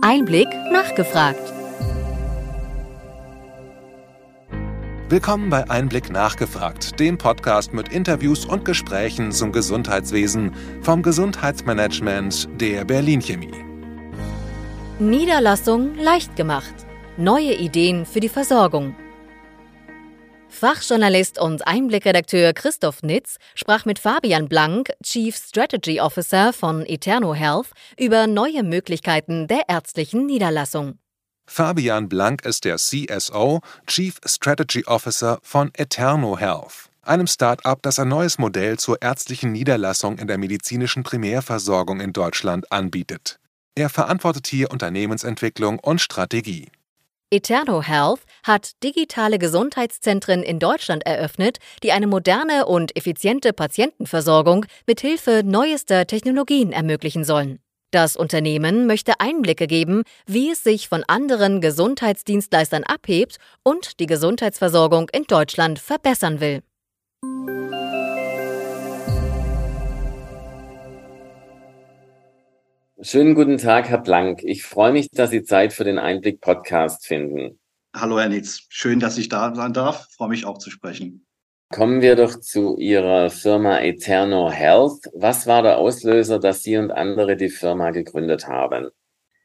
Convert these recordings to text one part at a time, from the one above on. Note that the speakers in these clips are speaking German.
Einblick nachgefragt. Willkommen bei Einblick nachgefragt, dem Podcast mit Interviews und Gesprächen zum Gesundheitswesen vom Gesundheitsmanagement der Berlin Chemie. Niederlassung leicht gemacht. Neue Ideen für die Versorgung. Fachjournalist und Einblickredakteur Christoph Nitz sprach mit Fabian Blank, Chief Strategy Officer von Eterno Health, über neue Möglichkeiten der ärztlichen Niederlassung. Fabian Blank ist der CSO, Chief Strategy Officer von Eterno Health, einem Start-up, das ein neues Modell zur ärztlichen Niederlassung in der medizinischen Primärversorgung in Deutschland anbietet. Er verantwortet hier Unternehmensentwicklung und Strategie. Eterno Health hat digitale Gesundheitszentren in Deutschland eröffnet, die eine moderne und effiziente Patientenversorgung mit Hilfe neuester Technologien ermöglichen sollen. Das Unternehmen möchte Einblicke geben, wie es sich von anderen Gesundheitsdienstleistern abhebt und die Gesundheitsversorgung in Deutschland verbessern will. Schönen guten Tag, Herr Blank. Ich freue mich, dass Sie Zeit für den Einblick-Podcast finden. Hallo, Herr Nitz. Schön, dass ich da sein darf. Ich freue mich auch zu sprechen. Kommen wir doch zu Ihrer Firma Eterno Health. Was war der Auslöser, dass Sie und andere die Firma gegründet haben?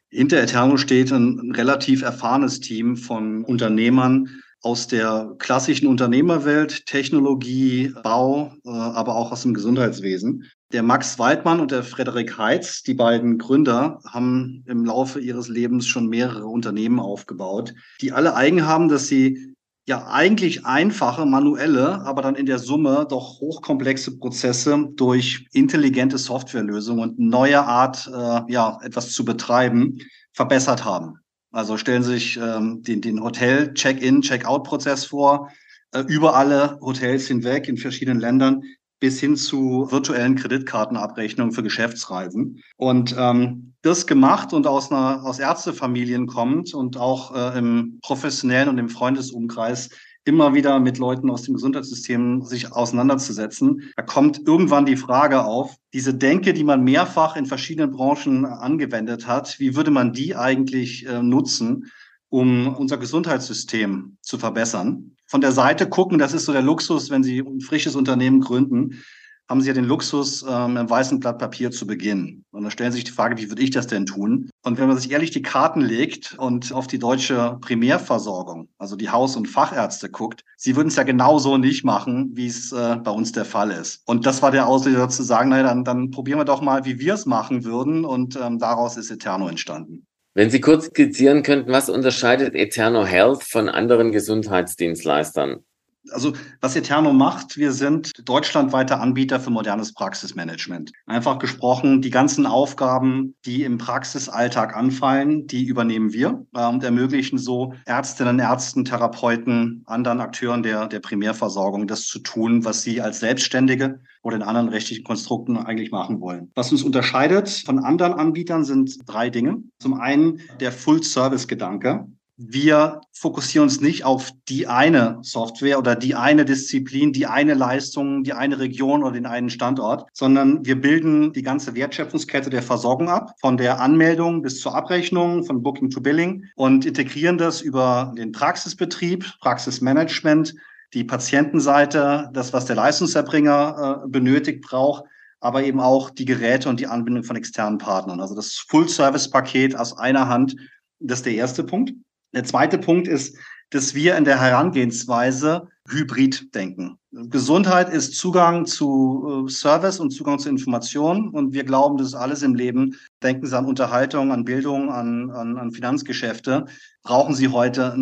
Hinter Eterno steht ein relativ erfahrenes Team von Unternehmern, aus der klassischen Unternehmerwelt, Technologie, Bau, äh, aber auch aus dem Gesundheitswesen. Der Max Waldmann und der Frederik Heitz, die beiden Gründer, haben im Laufe ihres Lebens schon mehrere Unternehmen aufgebaut, die alle eigen haben, dass sie ja eigentlich einfache, manuelle, aber dann in der Summe doch hochkomplexe Prozesse durch intelligente Softwarelösungen und neue Art, äh, ja, etwas zu betreiben, verbessert haben. Also stellen Sie sich ähm, den, den Hotel-Check-in, Check-out-Prozess vor, äh, über alle Hotels hinweg in verschiedenen Ländern bis hin zu virtuellen Kreditkartenabrechnungen für Geschäftsreisen. Und ähm, das gemacht und aus einer aus Ärztefamilien kommt und auch äh, im professionellen und im Freundesumkreis immer wieder mit Leuten aus dem Gesundheitssystem sich auseinanderzusetzen. Da kommt irgendwann die Frage auf, diese Denke, die man mehrfach in verschiedenen Branchen angewendet hat, wie würde man die eigentlich äh, nutzen, um unser Gesundheitssystem zu verbessern? Von der Seite gucken, das ist so der Luxus, wenn Sie ein frisches Unternehmen gründen haben Sie ja den Luxus, ähm, im weißen Blatt Papier zu beginnen. Und da stellen Sie sich die Frage, wie würde ich das denn tun? Und wenn man sich ehrlich die Karten legt und auf die deutsche Primärversorgung, also die Haus- und Fachärzte guckt, sie würden es ja genauso nicht machen, wie es äh, bei uns der Fall ist. Und das war der Auslöser zu sagen, naja, dann, dann probieren wir doch mal, wie wir es machen würden. Und ähm, daraus ist Eterno entstanden. Wenn Sie kurz skizzieren könnten, was unterscheidet Eterno Health von anderen Gesundheitsdienstleistern? Also was Eterno macht, wir sind deutschlandweiter Anbieter für modernes Praxismanagement. Einfach gesprochen, die ganzen Aufgaben, die im Praxisalltag anfallen, die übernehmen wir äh, und ermöglichen so Ärztinnen, Ärzten, Therapeuten, anderen Akteuren der, der Primärversorgung, das zu tun, was sie als Selbstständige oder in anderen rechtlichen Konstrukten eigentlich machen wollen. Was uns unterscheidet von anderen Anbietern sind drei Dinge. Zum einen der Full-Service-Gedanke wir fokussieren uns nicht auf die eine Software oder die eine Disziplin, die eine Leistung, die eine Region oder den einen Standort, sondern wir bilden die ganze Wertschöpfungskette der Versorgung ab, von der Anmeldung bis zur Abrechnung, von Booking to Billing und integrieren das über den Praxisbetrieb, Praxismanagement, die Patientenseite, das, was der Leistungserbringer äh, benötigt, braucht, aber eben auch die Geräte und die Anbindung von externen Partnern. Also das Full-Service-Paket aus einer Hand, das ist der erste Punkt. Der zweite Punkt ist, dass wir in der Herangehensweise hybrid denken. Gesundheit ist Zugang zu äh, Service und Zugang zu Informationen. Und wir glauben, das ist alles im Leben. Denken Sie an Unterhaltung, an Bildung, an, an, an Finanzgeschäfte. Brauchen Sie heute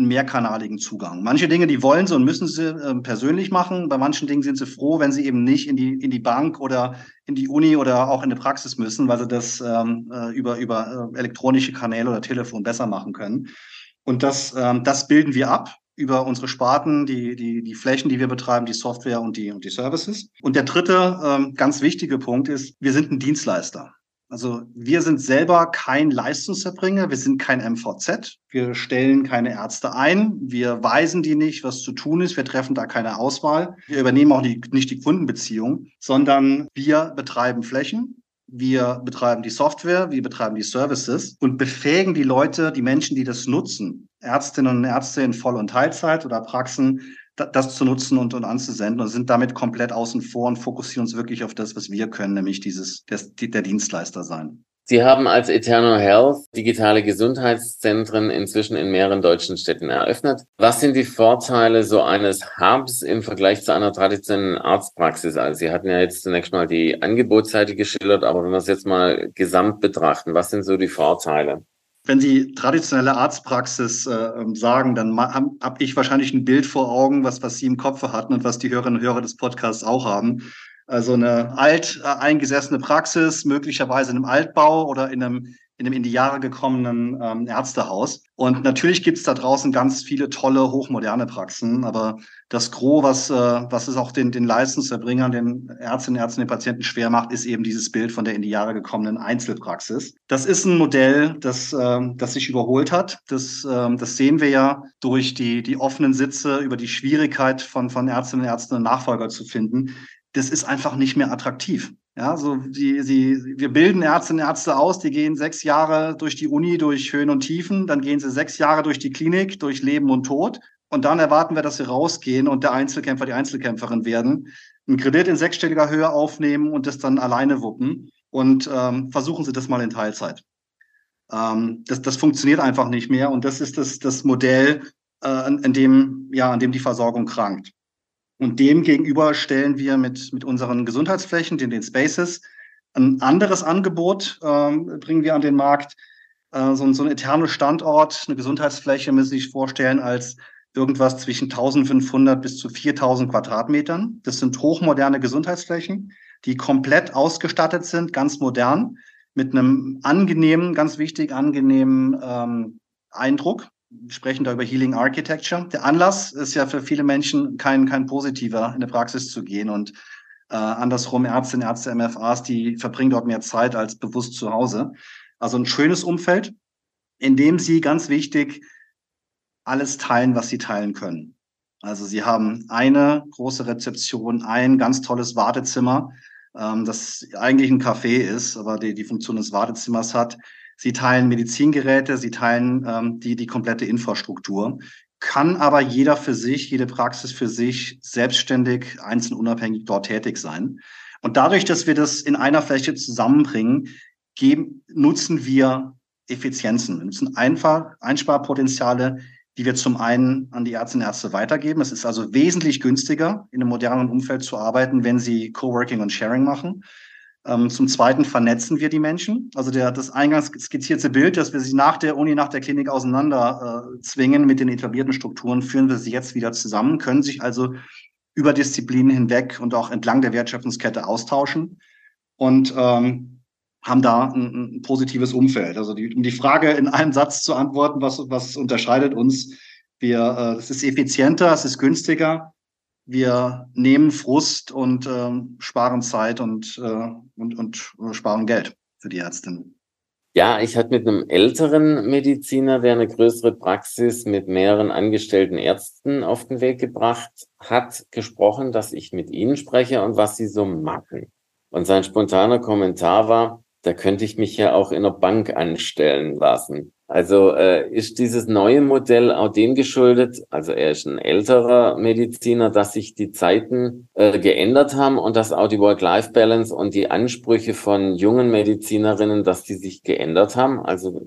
einen, mehrkanaligen Zugang. Manche Dinge, die wollen Sie und müssen Sie äh, persönlich machen. Bei manchen Dingen sind Sie froh, wenn Sie eben nicht in die, in die Bank oder in die Uni oder auch in die Praxis müssen, weil Sie das ähm, äh, über, über äh, elektronische Kanäle oder Telefon besser machen können. Und das, ähm, das bilden wir ab über unsere Sparten, die, die, die Flächen, die wir betreiben, die Software und die, und die Services. Und der dritte ähm, ganz wichtige Punkt ist, wir sind ein Dienstleister. Also wir sind selber kein Leistungserbringer, wir sind kein MVZ, wir stellen keine Ärzte ein, wir weisen die nicht, was zu tun ist, wir treffen da keine Auswahl, wir übernehmen auch die, nicht die Kundenbeziehung, sondern wir betreiben Flächen, wir betreiben die Software, wir betreiben die Services und befähigen die Leute, die Menschen, die das nutzen, Ärztinnen und Ärzte in Voll- und Teilzeit oder Praxen, das zu nutzen und, und anzusenden und sind damit komplett außen vor und fokussieren uns wirklich auf das, was wir können, nämlich dieses, der, der Dienstleister sein. Sie haben als Eternal Health digitale Gesundheitszentren inzwischen in mehreren deutschen Städten eröffnet. Was sind die Vorteile so eines Hubs im Vergleich zu einer traditionellen Arztpraxis? Also Sie hatten ja jetzt zunächst mal die Angebotsseite geschildert, aber wenn wir es jetzt mal gesamt betrachten, was sind so die Vorteile? Wenn Sie traditionelle Arztpraxis äh, ähm, sagen, dann habe hab ich wahrscheinlich ein Bild vor Augen, was, was Sie im Kopf hatten und was die Hörerinnen und Hörer des Podcasts auch haben. Also eine alt äh, eingesessene Praxis, möglicherweise in einem Altbau oder in einem in einem in die Jahre gekommenen ähm, Ärztehaus. Und natürlich gibt es da draußen ganz viele tolle, hochmoderne Praxen, aber das Gros, was, äh, was es auch den, den Leistungserbringern, den Ärztinnen, Ärzten, den Patienten schwer macht, ist eben dieses Bild von der in die Jahre gekommenen Einzelpraxis. Das ist ein Modell, das, äh, das sich überholt hat. Das, äh, das sehen wir ja durch die, die offenen Sitze, über die Schwierigkeit von, von Ärztinnen und Ärzten Nachfolger zu finden das ist einfach nicht mehr attraktiv. Ja, so die, die, wir bilden Ärztinnen und Ärzte aus, die gehen sechs Jahre durch die Uni, durch Höhen und Tiefen, dann gehen sie sechs Jahre durch die Klinik, durch Leben und Tod. Und dann erwarten wir, dass sie rausgehen und der Einzelkämpfer, die Einzelkämpferin werden, einen Kredit in sechsstelliger Höhe aufnehmen und das dann alleine wuppen. Und ähm, versuchen Sie das mal in Teilzeit. Ähm, das, das funktioniert einfach nicht mehr. Und das ist das, das Modell, äh, in, in, dem, ja, an dem die Versorgung krankt. Und dem gegenüber stellen wir mit, mit unseren Gesundheitsflächen, den, den Spaces, ein anderes Angebot ähm, bringen wir an den Markt. Äh, so, so ein eterner Standort, eine Gesundheitsfläche müssen Sie sich vorstellen als irgendwas zwischen 1500 bis zu 4000 Quadratmetern. Das sind hochmoderne Gesundheitsflächen, die komplett ausgestattet sind, ganz modern, mit einem angenehmen, ganz wichtig angenehmen ähm, Eindruck. Sprechen da über Healing Architecture. Der Anlass ist ja für viele Menschen kein, kein positiver, in der Praxis zu gehen. Und äh, andersrum, Ärztinnen, Ärzte, MFAs, die verbringen dort mehr Zeit als bewusst zu Hause. Also ein schönes Umfeld, in dem sie ganz wichtig alles teilen, was sie teilen können. Also sie haben eine große Rezeption, ein ganz tolles Wartezimmer, ähm, das eigentlich ein Café ist, aber die, die Funktion des Wartezimmers hat. Sie teilen Medizingeräte, sie teilen ähm, die, die komplette Infrastruktur. Kann aber jeder für sich, jede Praxis für sich selbstständig, einzeln unabhängig dort tätig sein. Und dadurch, dass wir das in einer Fläche zusammenbringen, geben, nutzen wir Effizienzen. Wir nutzen einfach Einsparpotenziale, die wir zum einen an die Ärztinnen und Ärzte weitergeben. Es ist also wesentlich günstiger, in einem modernen Umfeld zu arbeiten, wenn sie Coworking und Sharing machen. Ähm, zum Zweiten vernetzen wir die Menschen. Also der, das eingangs skizzierte Bild, dass wir sie nach der Uni, nach der Klinik auseinander äh, zwingen mit den etablierten Strukturen, führen wir sie jetzt wieder zusammen, können sich also über Disziplinen hinweg und auch entlang der Wertschöpfungskette austauschen und ähm, haben da ein, ein positives Umfeld. Also die, um die Frage in einem Satz zu antworten, was, was unterscheidet uns? Wir, äh, es ist effizienter, es ist günstiger, wir nehmen Frust und äh, sparen Zeit und, äh, und, und äh, sparen Geld für die Ärztinnen. Ja, ich hatte mit einem älteren Mediziner, der eine größere Praxis mit mehreren angestellten Ärzten auf den Weg gebracht hat, gesprochen, dass ich mit ihnen spreche und was sie so machen. Und sein spontaner Kommentar war, da könnte ich mich ja auch in einer Bank anstellen lassen. Also äh, ist dieses neue Modell auch dem geschuldet, also er ist ein älterer Mediziner, dass sich die Zeiten äh, geändert haben und dass auch die Work-Life-Balance und die Ansprüche von jungen Medizinerinnen, dass die sich geändert haben. Also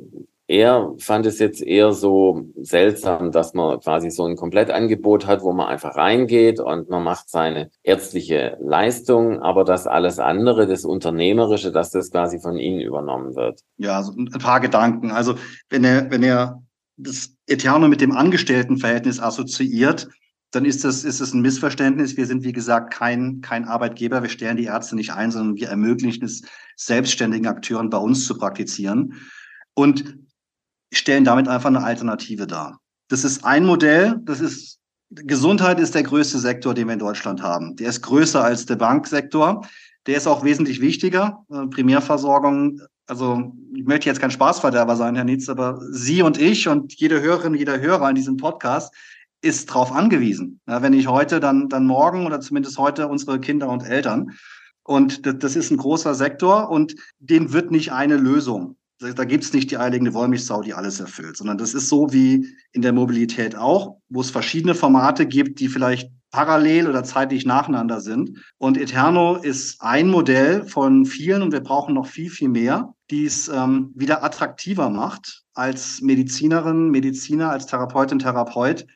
er fand es jetzt eher so seltsam, dass man quasi so ein Komplettangebot hat, wo man einfach reingeht und man macht seine ärztliche Leistung, aber das alles andere, das Unternehmerische, dass das quasi von Ihnen übernommen wird. Ja, also ein paar Gedanken. Also wenn er, wenn er das Eterno mit dem Angestelltenverhältnis assoziiert, dann ist das, ist das ein Missverständnis. Wir sind, wie gesagt, kein, kein Arbeitgeber. Wir stellen die Ärzte nicht ein, sondern wir ermöglichen es selbstständigen Akteuren bei uns zu praktizieren. Und stellen damit einfach eine Alternative dar. Das ist ein Modell, das ist Gesundheit ist der größte Sektor, den wir in Deutschland haben. Der ist größer als der Banksektor. Der ist auch wesentlich wichtiger. Äh, Primärversorgung, also ich möchte jetzt kein Spaßverderber sein, Herr Nietz, aber Sie und ich und jede Hörerin, jeder Hörer in diesem Podcast ist darauf angewiesen. Ja, wenn ich heute, dann, dann morgen oder zumindest heute unsere Kinder und Eltern. Und das, ist ein großer Sektor und den wird nicht eine Lösung. Da gibt es nicht die eierlegende Wollmilchsau, die alles erfüllt, sondern das ist so wie in der Mobilität auch, wo es verschiedene Formate gibt, die vielleicht parallel oder zeitlich nacheinander sind. Und Eterno ist ein Modell von vielen und wir brauchen noch viel, viel mehr, die es ähm, wieder attraktiver macht, als Medizinerin, Mediziner, als Therapeutin, Therapeut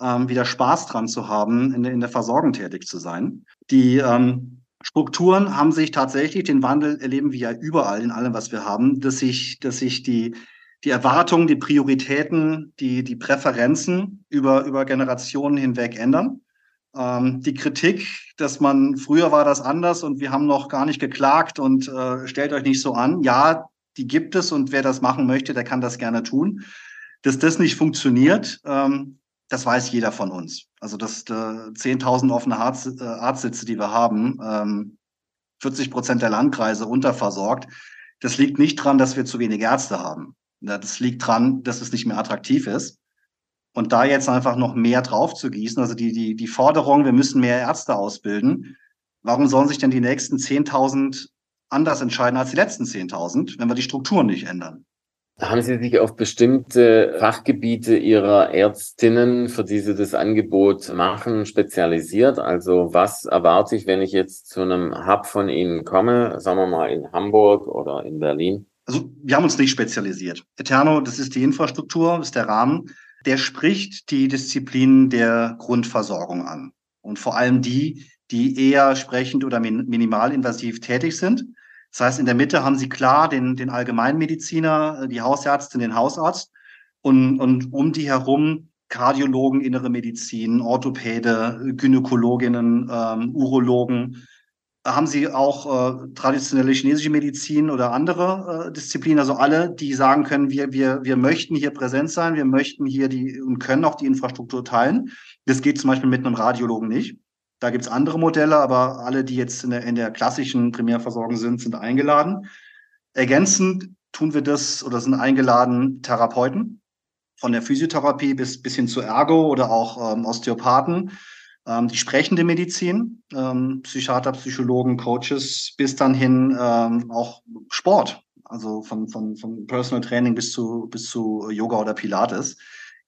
ähm, wieder Spaß dran zu haben, in der, in der Versorgung tätig zu sein. Die ähm, Strukturen haben sich tatsächlich, den Wandel erleben wir ja überall in allem, was wir haben, dass sich, dass sich die, die Erwartungen, die Prioritäten, die, die Präferenzen über, über Generationen hinweg ändern. Ähm, die Kritik, dass man früher war das anders und wir haben noch gar nicht geklagt und äh, stellt euch nicht so an. Ja, die gibt es und wer das machen möchte, der kann das gerne tun. Dass das nicht funktioniert, ähm, das weiß jeder von uns. Also dass äh, 10.000 offene Arzt, äh, Arztsitze, die wir haben, ähm, 40 Prozent der Landkreise unterversorgt, das liegt nicht dran, dass wir zu wenig Ärzte haben. Das liegt dran, dass es nicht mehr attraktiv ist. Und da jetzt einfach noch mehr drauf zu gießen, also die, die, die Forderung, wir müssen mehr Ärzte ausbilden, warum sollen sich denn die nächsten 10.000 anders entscheiden als die letzten 10.000, wenn wir die Strukturen nicht ändern? Haben Sie sich auf bestimmte Fachgebiete Ihrer Ärztinnen, für die Sie das Angebot machen, spezialisiert? Also was erwarte ich, wenn ich jetzt zu einem Hub von Ihnen komme, sagen wir mal in Hamburg oder in Berlin? Also wir haben uns nicht spezialisiert. Eterno, das ist die Infrastruktur, das ist der Rahmen. Der spricht die Disziplinen der Grundversorgung an. Und vor allem die, die eher sprechend oder minimalinvasiv tätig sind. Das heißt, in der Mitte haben Sie klar den, den Allgemeinmediziner, äh, die Hausärztin, den Hausarzt und, und um die herum Kardiologen, innere Medizin, Orthopäde, Gynäkologinnen, ähm, Urologen. Haben Sie auch äh, traditionelle chinesische Medizin oder andere äh, Disziplinen, also alle, die sagen können, wir, wir, wir möchten hier präsent sein, wir möchten hier die und können auch die Infrastruktur teilen. Das geht zum Beispiel mit einem Radiologen nicht. Da gibt's andere Modelle, aber alle, die jetzt in der, in der klassischen Primärversorgung sind, sind eingeladen. Ergänzend tun wir das oder sind eingeladen Therapeuten von der Physiotherapie bis, bis hin zu Ergo oder auch ähm, Osteopathen, ähm, die sprechende Medizin, ähm, Psychiater, Psychologen, Coaches, bis dann hin ähm, auch Sport, also von, von, von Personal Training bis zu, bis zu Yoga oder Pilates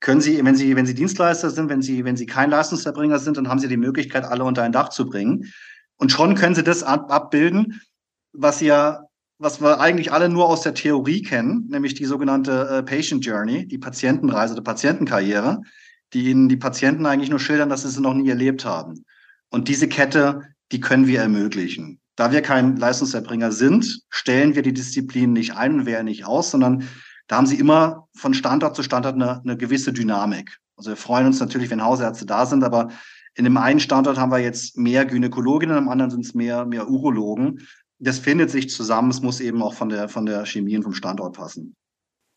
können Sie, wenn Sie, wenn Sie Dienstleister sind, wenn Sie, wenn Sie kein Leistungserbringer sind, dann haben Sie die Möglichkeit, alle unter ein Dach zu bringen. Und schon können Sie das ab, abbilden, was ja, was wir eigentlich alle nur aus der Theorie kennen, nämlich die sogenannte äh, Patient Journey, die Patientenreise der Patientenkarriere, die Ihnen die Patienten eigentlich nur schildern, dass sie sie noch nie erlebt haben. Und diese Kette, die können wir ermöglichen. Da wir kein Leistungserbringer sind, stellen wir die Disziplin nicht ein und wählen nicht aus, sondern da haben sie immer von Standort zu Standort eine, eine gewisse Dynamik. Also wir freuen uns natürlich, wenn Hausärzte da sind, aber in dem einen Standort haben wir jetzt mehr Gynäkologinnen, im anderen sind es mehr, mehr Urologen. Das findet sich zusammen. Es muss eben auch von der, von der Chemie und vom Standort passen.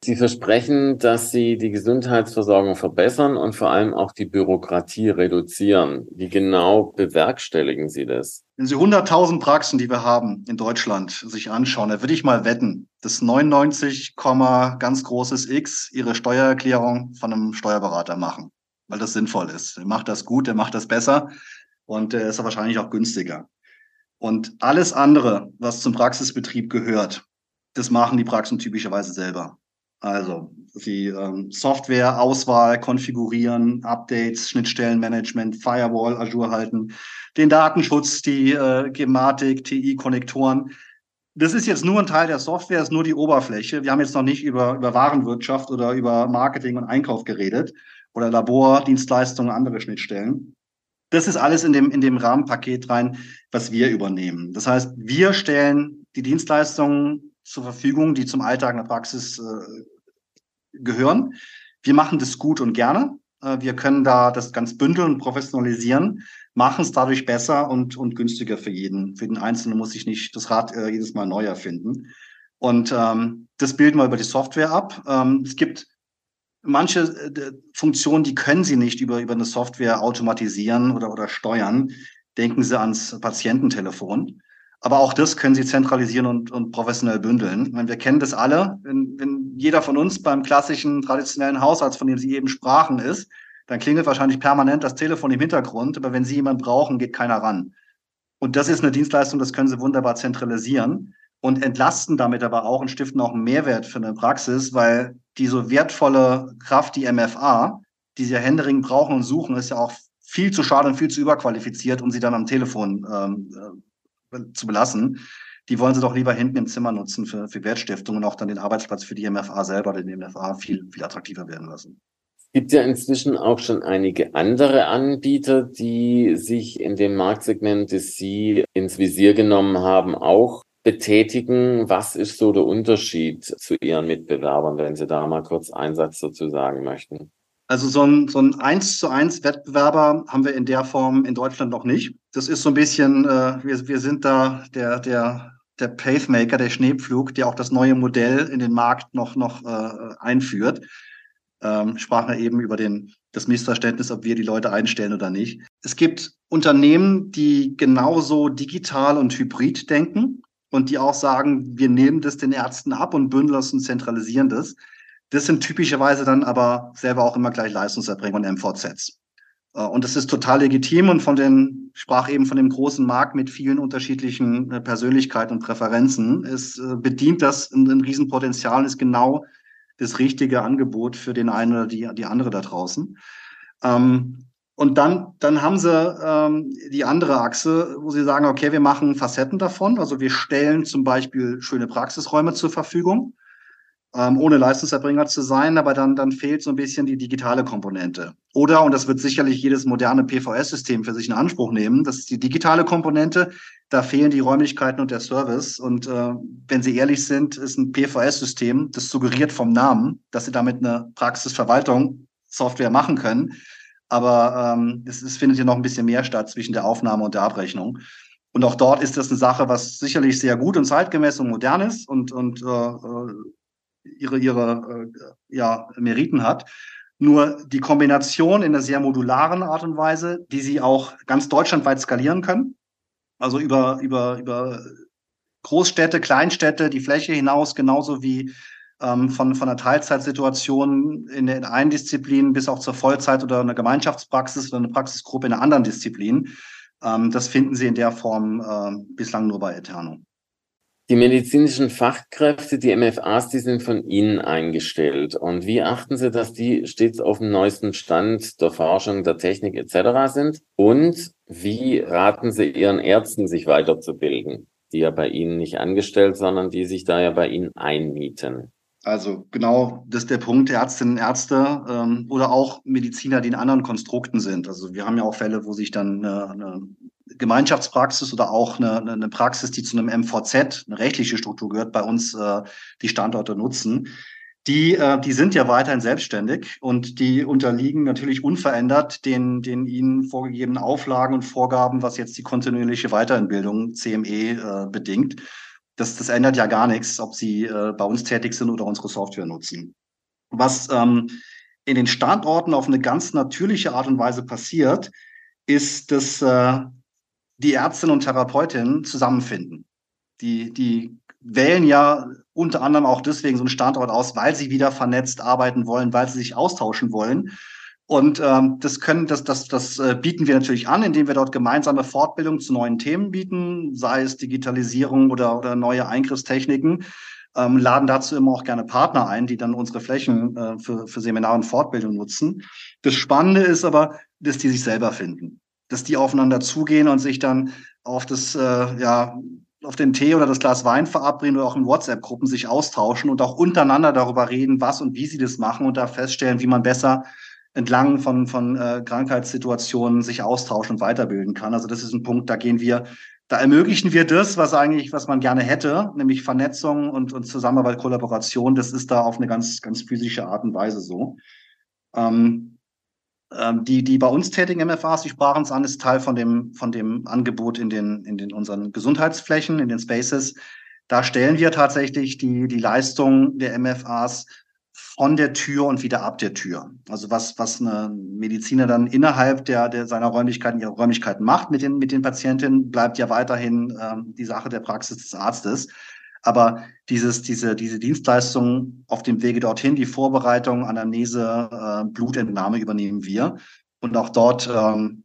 Sie versprechen, dass Sie die Gesundheitsversorgung verbessern und vor allem auch die Bürokratie reduzieren. Wie genau bewerkstelligen Sie das? Wenn Sie 100.000 Praxen, die wir haben in Deutschland, sich anschauen, da würde ich mal wetten, dass 99, ganz großes X ihre Steuererklärung von einem Steuerberater machen, weil das sinnvoll ist. Der macht das gut, der macht das besser und der ist wahrscheinlich auch günstiger. Und alles andere, was zum Praxisbetrieb gehört, das machen die Praxen typischerweise selber. Also die ähm, Software-Auswahl konfigurieren, Updates, Schnittstellenmanagement, Firewall, Azure halten, den Datenschutz, die äh, Gematik, TI-Konnektoren. Das ist jetzt nur ein Teil der Software, ist nur die Oberfläche. Wir haben jetzt noch nicht über, über Warenwirtschaft oder über Marketing und Einkauf geredet oder Labor, Dienstleistungen, andere Schnittstellen. Das ist alles in dem, in dem Rahmenpaket rein, was wir übernehmen. Das heißt, wir stellen die Dienstleistungen zur Verfügung, die zum Alltag in der Praxis äh, gehören. Wir machen das gut und gerne. Äh, wir können da das ganz bündeln und professionalisieren, machen es dadurch besser und, und günstiger für jeden. Für den Einzelnen muss ich nicht das Rad äh, jedes Mal neu erfinden. Und ähm, das bilden wir über die Software ab. Ähm, es gibt manche äh, Funktionen, die können Sie nicht über, über eine Software automatisieren oder, oder steuern. Denken Sie ans Patiententelefon. Aber auch das können Sie zentralisieren und, und professionell bündeln. Meine, wir kennen das alle. Wenn, wenn jeder von uns beim klassischen traditionellen Hausarzt, von dem Sie eben sprachen, ist, dann klingelt wahrscheinlich permanent das Telefon im Hintergrund. Aber wenn Sie jemanden brauchen, geht keiner ran. Und das ist eine Dienstleistung, das können sie wunderbar zentralisieren und entlasten damit aber auch und stiften auch einen Mehrwert für eine Praxis, weil die so wertvolle Kraft, die MFA, die sie ja händeringend brauchen und suchen, ist ja auch viel zu schade und viel zu überqualifiziert, um sie dann am Telefon ähm, äh, zu belassen. Die wollen sie doch lieber hinten im Zimmer nutzen für, für Wertstiftung und auch dann den Arbeitsplatz für die MFA selber, den MFA viel, viel attraktiver werden lassen. Es gibt ja inzwischen auch schon einige andere Anbieter, die sich in dem Marktsegment, das Sie ins Visier genommen haben, auch betätigen. Was ist so der Unterschied zu Ihren Mitbewerbern, wenn Sie da mal kurz einen Satz dazu sagen möchten? Also so ein, so ein 1 zu 1 Wettbewerber haben wir in der Form in Deutschland noch nicht. Das ist so ein bisschen, äh, wir, wir sind da der, der, der Pacemaker, der Schneepflug, der auch das neue Modell in den Markt noch, noch äh, einführt. Ähm, sprachen wir eben über den, das Missverständnis, ob wir die Leute einstellen oder nicht. Es gibt Unternehmen, die genauso digital und hybrid denken und die auch sagen, wir nehmen das den Ärzten ab und bündeln das und zentralisieren das. Das sind typischerweise dann aber selber auch immer gleich Leistungserbringer und MVZs. Äh, und das ist total legitim und von den, sprach eben von dem großen Markt mit vielen unterschiedlichen äh, Persönlichkeiten und Präferenzen. Es äh, bedient das ein, ein Riesenpotenzial und ist genau das richtige Angebot für den einen oder die, die andere da draußen. Ähm, und dann, dann haben sie ähm, die andere Achse, wo sie sagen, okay, wir machen Facetten davon. Also wir stellen zum Beispiel schöne Praxisräume zur Verfügung, ähm, ohne Leistungserbringer zu sein, aber dann, dann fehlt so ein bisschen die digitale Komponente. Oder, und das wird sicherlich jedes moderne PVS-System für sich in Anspruch nehmen, das ist die digitale Komponente, da fehlen die Räumlichkeiten und der Service. Und äh, wenn Sie ehrlich sind, ist ein PVS-System, das suggeriert vom Namen, dass Sie damit eine Praxisverwaltung Software machen können aber ähm, es, es findet ja noch ein bisschen mehr statt zwischen der Aufnahme und der Abrechnung. Und auch dort ist das eine Sache, was sicherlich sehr gut und zeitgemäß und modern ist und, und äh, äh ihre, ihre äh, ja, Meriten hat. Nur die Kombination in einer sehr modularen Art und Weise, die sie auch ganz deutschlandweit skalieren können, also über, über, über Großstädte, Kleinstädte, die Fläche hinaus, genauso wie ähm, von, von einer Teilzeitsituation in, in einer Disziplin bis auch zur Vollzeit oder einer Gemeinschaftspraxis oder eine Praxisgruppe in einer anderen Disziplin. Ähm, das finden Sie in der Form äh, bislang nur bei Eterno. Die medizinischen Fachkräfte, die MFAs, die sind von Ihnen eingestellt. Und wie achten Sie, dass die stets auf dem neuesten Stand der Forschung, der Technik etc. sind? Und wie raten Sie Ihren Ärzten, sich weiterzubilden, die ja bei Ihnen nicht angestellt, sondern die sich da ja bei Ihnen einmieten? Also genau, das ist der Punkt, Ärztinnen, Ärzte ähm, oder auch Mediziner, die in anderen Konstrukten sind. Also wir haben ja auch Fälle, wo sich dann eine, eine Gemeinschaftspraxis oder auch eine, eine Praxis, die zu einem MVZ, eine rechtliche Struktur gehört, bei uns äh, die Standorte nutzen. Die, äh, die sind ja weiterhin selbstständig und die unterliegen natürlich unverändert den, den ihnen vorgegebenen Auflagen und Vorgaben, was jetzt die kontinuierliche Weiterbildung CME äh, bedingt das, das ändert ja gar nichts, ob sie äh, bei uns tätig sind oder unsere Software nutzen. Was ähm, in den Standorten auf eine ganz natürliche Art und Weise passiert, ist, dass äh, die Ärztinnen und Therapeutinnen zusammenfinden. Die, die wählen ja unter anderem auch deswegen so einen Standort aus, weil sie wieder vernetzt arbeiten wollen, weil sie sich austauschen wollen. Und ähm, das können, das, das, das äh, bieten wir natürlich an, indem wir dort gemeinsame Fortbildung zu neuen Themen bieten, sei es Digitalisierung oder, oder neue Eingriffstechniken. Ähm, laden dazu immer auch gerne Partner ein, die dann unsere Flächen äh, für, für Seminare und Fortbildung nutzen. Das Spannende ist aber, dass die sich selber finden, dass die aufeinander zugehen und sich dann auf das, äh, ja, auf den Tee oder das Glas Wein verabreden oder auch in WhatsApp-Gruppen sich austauschen und auch untereinander darüber reden, was und wie sie das machen und da feststellen, wie man besser entlang von, von äh, Krankheitssituationen sich austauschen und weiterbilden kann. Also das ist ein Punkt, da gehen wir, da ermöglichen wir das, was eigentlich, was man gerne hätte, nämlich Vernetzung und, und Zusammenarbeit, Kollaboration. Das ist da auf eine ganz, ganz physische Art und Weise so. Ähm, die, die bei uns tätigen MFAs, die sprachen es an, ist Teil von dem, von dem Angebot in den, in den unseren Gesundheitsflächen, in den Spaces. Da stellen wir tatsächlich die, die Leistung der MFAs von der Tür und wieder ab der Tür. Also was, was eine Mediziner dann innerhalb der, der seiner Räumlichkeiten, ihrer Räumlichkeiten macht mit den, mit den Patientinnen, bleibt ja weiterhin ähm, die Sache der Praxis des Arztes. Aber dieses, diese, diese Dienstleistung auf dem Wege dorthin, die Vorbereitung, Anamnese, äh, Blutentnahme übernehmen wir. Und auch dort ähm,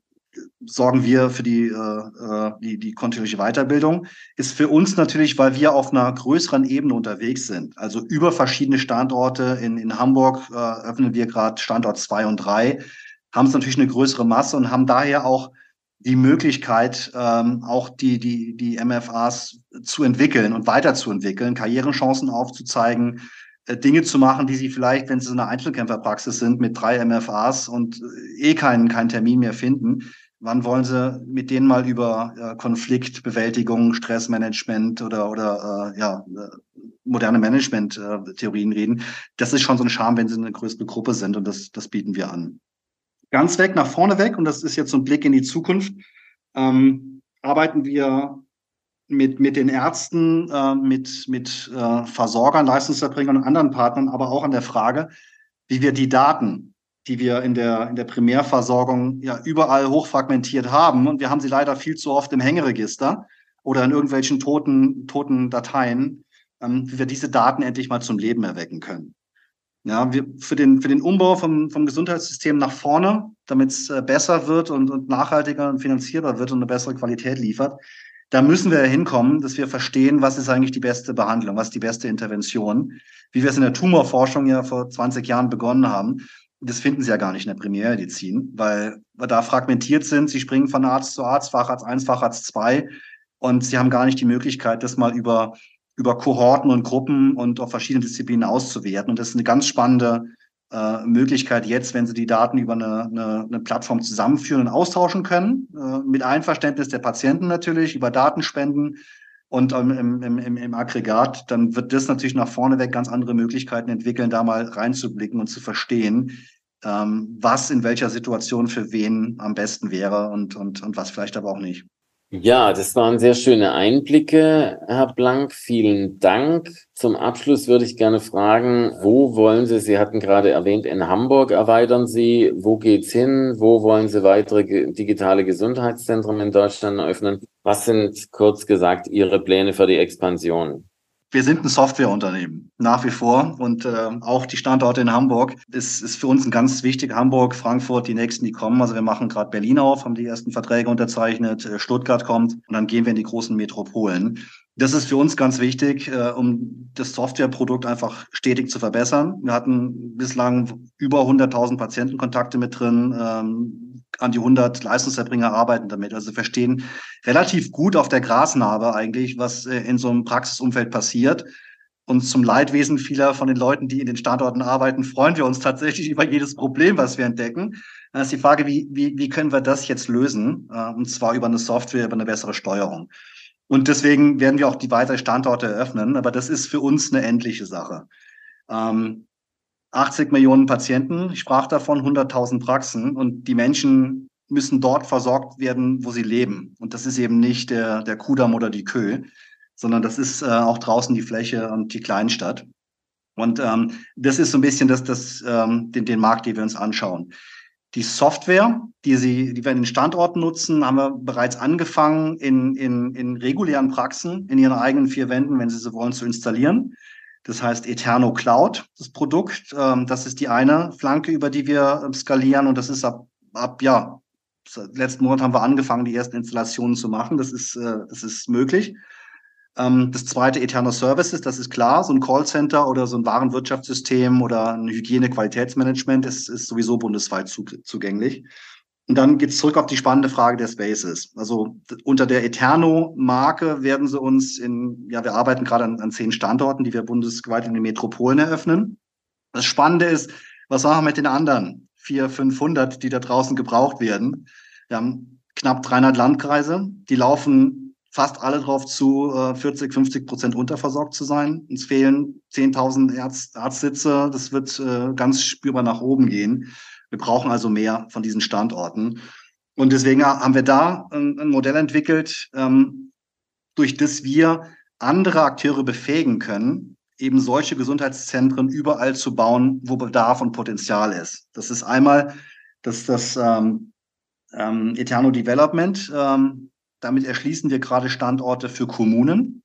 sorgen wir für die, äh, die, die kontinuierliche Weiterbildung, ist für uns natürlich, weil wir auf einer größeren Ebene unterwegs sind. Also über verschiedene Standorte in, in Hamburg äh, öffnen wir gerade Standort zwei und drei, haben es natürlich eine größere Masse und haben daher auch die Möglichkeit, ähm, auch die, die, die MFAs zu entwickeln und weiterzuentwickeln, Karrierechancen aufzuzeigen, äh, Dinge zu machen, die sie vielleicht, wenn sie so eine Einzelkämpferpraxis sind, mit drei MFAs und äh, eh keinen, keinen Termin mehr finden, Wann wollen Sie mit denen mal über äh, Konfliktbewältigung, Stressmanagement oder, oder äh, ja, äh, moderne Management-Theorien reden? Das ist schon so ein Charme, wenn Sie eine größere Gruppe sind und das, das bieten wir an. Ganz weg, nach vorne weg, und das ist jetzt so ein Blick in die Zukunft, ähm, arbeiten wir mit, mit den Ärzten, äh, mit, mit äh, Versorgern, Leistungserbringern und anderen Partnern, aber auch an der Frage, wie wir die Daten die wir in der, in der Primärversorgung ja überall hochfragmentiert haben. Und wir haben sie leider viel zu oft im Hängeregister oder in irgendwelchen toten, toten Dateien, ähm, wie wir diese Daten endlich mal zum Leben erwecken können. Ja, wir, für den, für den Umbau vom, vom Gesundheitssystem nach vorne, damit es äh, besser wird und, und nachhaltiger und finanzierbar wird und eine bessere Qualität liefert, da müssen wir hinkommen, dass wir verstehen, was ist eigentlich die beste Behandlung, was ist die beste Intervention, wie wir es in der Tumorforschung ja vor 20 Jahren begonnen haben das finden sie ja gar nicht in der Primärmedizin, weil wir da fragmentiert sind. Sie springen von Arzt zu Arzt, Facharzt 1, Facharzt 2 und sie haben gar nicht die Möglichkeit, das mal über, über Kohorten und Gruppen und auf verschiedene Disziplinen auszuwerten. Und das ist eine ganz spannende äh, Möglichkeit jetzt, wenn sie die Daten über eine, eine, eine Plattform zusammenführen und austauschen können, äh, mit Einverständnis der Patienten natürlich, über Datenspenden, und ähm, im, im, im, Aggregat, dann wird das natürlich nach vorne weg ganz andere Möglichkeiten entwickeln, da mal reinzublicken und zu verstehen, ähm, was in welcher Situation für wen am besten wäre und, und, und was vielleicht aber auch nicht. Ja, das waren sehr schöne Einblicke, Herr Blank. Vielen Dank. Zum Abschluss würde ich gerne fragen, wo wollen Sie, Sie hatten gerade erwähnt, in Hamburg erweitern Sie. Wo geht's hin? Wo wollen Sie weitere digitale Gesundheitszentren in Deutschland eröffnen? Was sind kurz gesagt Ihre Pläne für die Expansion? Wir sind ein Softwareunternehmen nach wie vor und äh, auch die Standorte in Hamburg ist, ist für uns ein ganz wichtig. Hamburg, Frankfurt, die nächsten, die kommen. Also wir machen gerade Berlin auf, haben die ersten Verträge unterzeichnet, äh, Stuttgart kommt und dann gehen wir in die großen Metropolen. Das ist für uns ganz wichtig, äh, um das Softwareprodukt einfach stetig zu verbessern. Wir hatten bislang über 100.000 Patientenkontakte mit drin. Ähm, an die 100 Leistungserbringer arbeiten damit. Also verstehen relativ gut auf der Grasnarbe eigentlich, was äh, in so einem Praxisumfeld passiert. Und zum Leidwesen vieler von den Leuten, die in den Standorten arbeiten, freuen wir uns tatsächlich über jedes Problem, was wir entdecken. Dann ist die Frage, wie, wie, wie können wir das jetzt lösen? Äh, und zwar über eine Software, über eine bessere Steuerung. Und deswegen werden wir auch die weiteren Standorte eröffnen. Aber das ist für uns eine endliche Sache. 80 ähm, Millionen Patienten, ich sprach davon 100.000 Praxen und die Menschen müssen dort versorgt werden, wo sie leben. Und das ist eben nicht der, der Kudamm oder die Kö, sondern das ist äh, auch draußen die Fläche und die Kleinstadt. Und ähm, das ist so ein bisschen das, das, ähm, den, den Markt, den wir uns anschauen. Die Software, die, sie, die wir in den Standorten nutzen, haben wir bereits angefangen, in, in, in regulären Praxen, in ihren eigenen vier Wänden, wenn sie so wollen, zu installieren. Das heißt Eterno Cloud, das Produkt. Ähm, das ist die eine Flanke, über die wir ähm, skalieren. Und das ist ab, ab ja, letzten Monat haben wir angefangen, die ersten Installationen zu machen. Das ist, äh, das ist möglich. Ähm, das zweite Eterno Services, das ist klar, so ein Callcenter oder so ein Warenwirtschaftssystem oder ein Hygiene-Qualitätsmanagement ist, ist sowieso bundesweit zu, zugänglich. Und dann geht es zurück auf die spannende Frage der Spaces. Also unter der Eterno-Marke werden sie uns in, ja, wir arbeiten gerade an, an zehn Standorten, die wir bundesweit in den Metropolen eröffnen. Das Spannende ist, was machen wir mit den anderen vier, 500, die da draußen gebraucht werden? Wir haben knapp 300 Landkreise, die laufen fast alle darauf zu, 40, äh, 50 Prozent unterversorgt zu sein. Uns fehlen 10.000 Arzt, Arztsitze. Das wird äh, ganz spürbar nach oben gehen. Wir brauchen also mehr von diesen Standorten. Und deswegen haben wir da ein, Modell entwickelt, ähm, durch das wir andere Akteure befähigen können, eben solche Gesundheitszentren überall zu bauen, wo Bedarf und Potenzial ist. Das ist einmal das, das ähm, ähm, Eterno Development, ähm, damit erschließen wir gerade Standorte für Kommunen,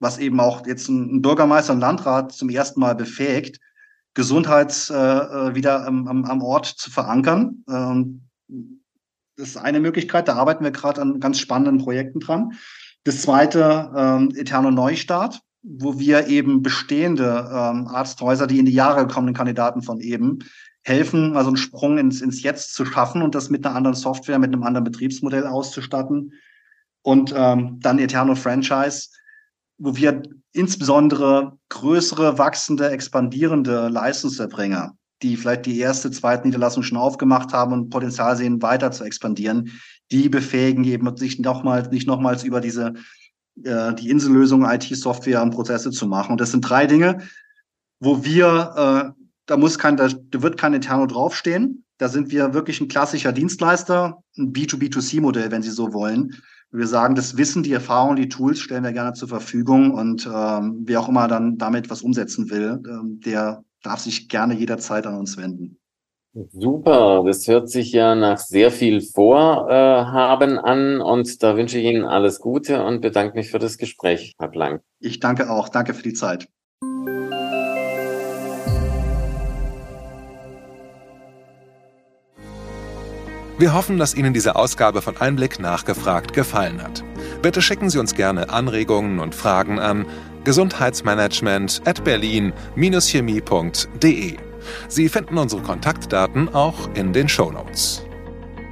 was eben auch jetzt ein Bürgermeister und Landrat zum ersten Mal befähigt, Gesundheits äh, äh, wieder am, am, Ort zu verankern. Ähm, Das ist eine Möglichkeit, da arbeiten wir gerade an ganz spannenden Projekten dran. Das zweite, ähm, Eterno Neustart, wo wir eben bestehende ähm, Arzthäuser, die in die Jahre gekommenen Kandidaten von eben, helfen, also einen Sprung ins, ins Jetzt zu schaffen und das mit einer anderen Software, mit einem anderen Betriebsmodell auszustatten. Und ähm, dann Eterno Franchise, wo wir insbesondere größere, wachsende, expandierende Leistungserbringer, die vielleicht die erste, zweite Niederlassung schon aufgemacht haben und Potenzial sehen, weiter zu expandieren, die befähigen eben sich nochmals, nicht nochmals über diese, äh, die Insellösung IT-Software und Prozesse zu machen. Und das sind drei Dinge, wo wir, äh, da muss kein, da, wird kein Eterno draufstehen. Da sind wir wirklich ein klassischer Dienstleister, ein B2B2C-Modell, wenn Sie so wollen. Wir sagen, das Wissen, die Erfahrung, die Tools stellen wir gerne zur Verfügung und ähm, wer auch immer dann damit was umsetzen will, ähm, der darf sich gerne jederzeit an uns wenden. Super, das hört sich ja nach sehr viel Vorhaben an und da wünsche ich Ihnen alles Gute und bedanke mich für das Gespräch, Herr Blank. Ich danke auch. Danke für die Zeit. Wir hoffen, dass Ihnen diese Ausgabe von Einblick nachgefragt gefallen hat. Bitte schicken Sie uns gerne Anregungen und Fragen an gesundheitsmanagement at berlin-chemie.de. Sie finden unsere Kontaktdaten auch in den Show Notes.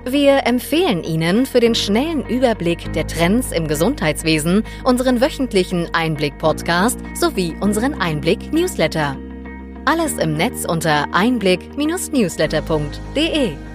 Wir empfehlen Ihnen für den schnellen Überblick der Trends im Gesundheitswesen unseren wöchentlichen Einblick-Podcast sowie unseren Einblick-Newsletter. Alles im Netz unter einblick-newsletter.de.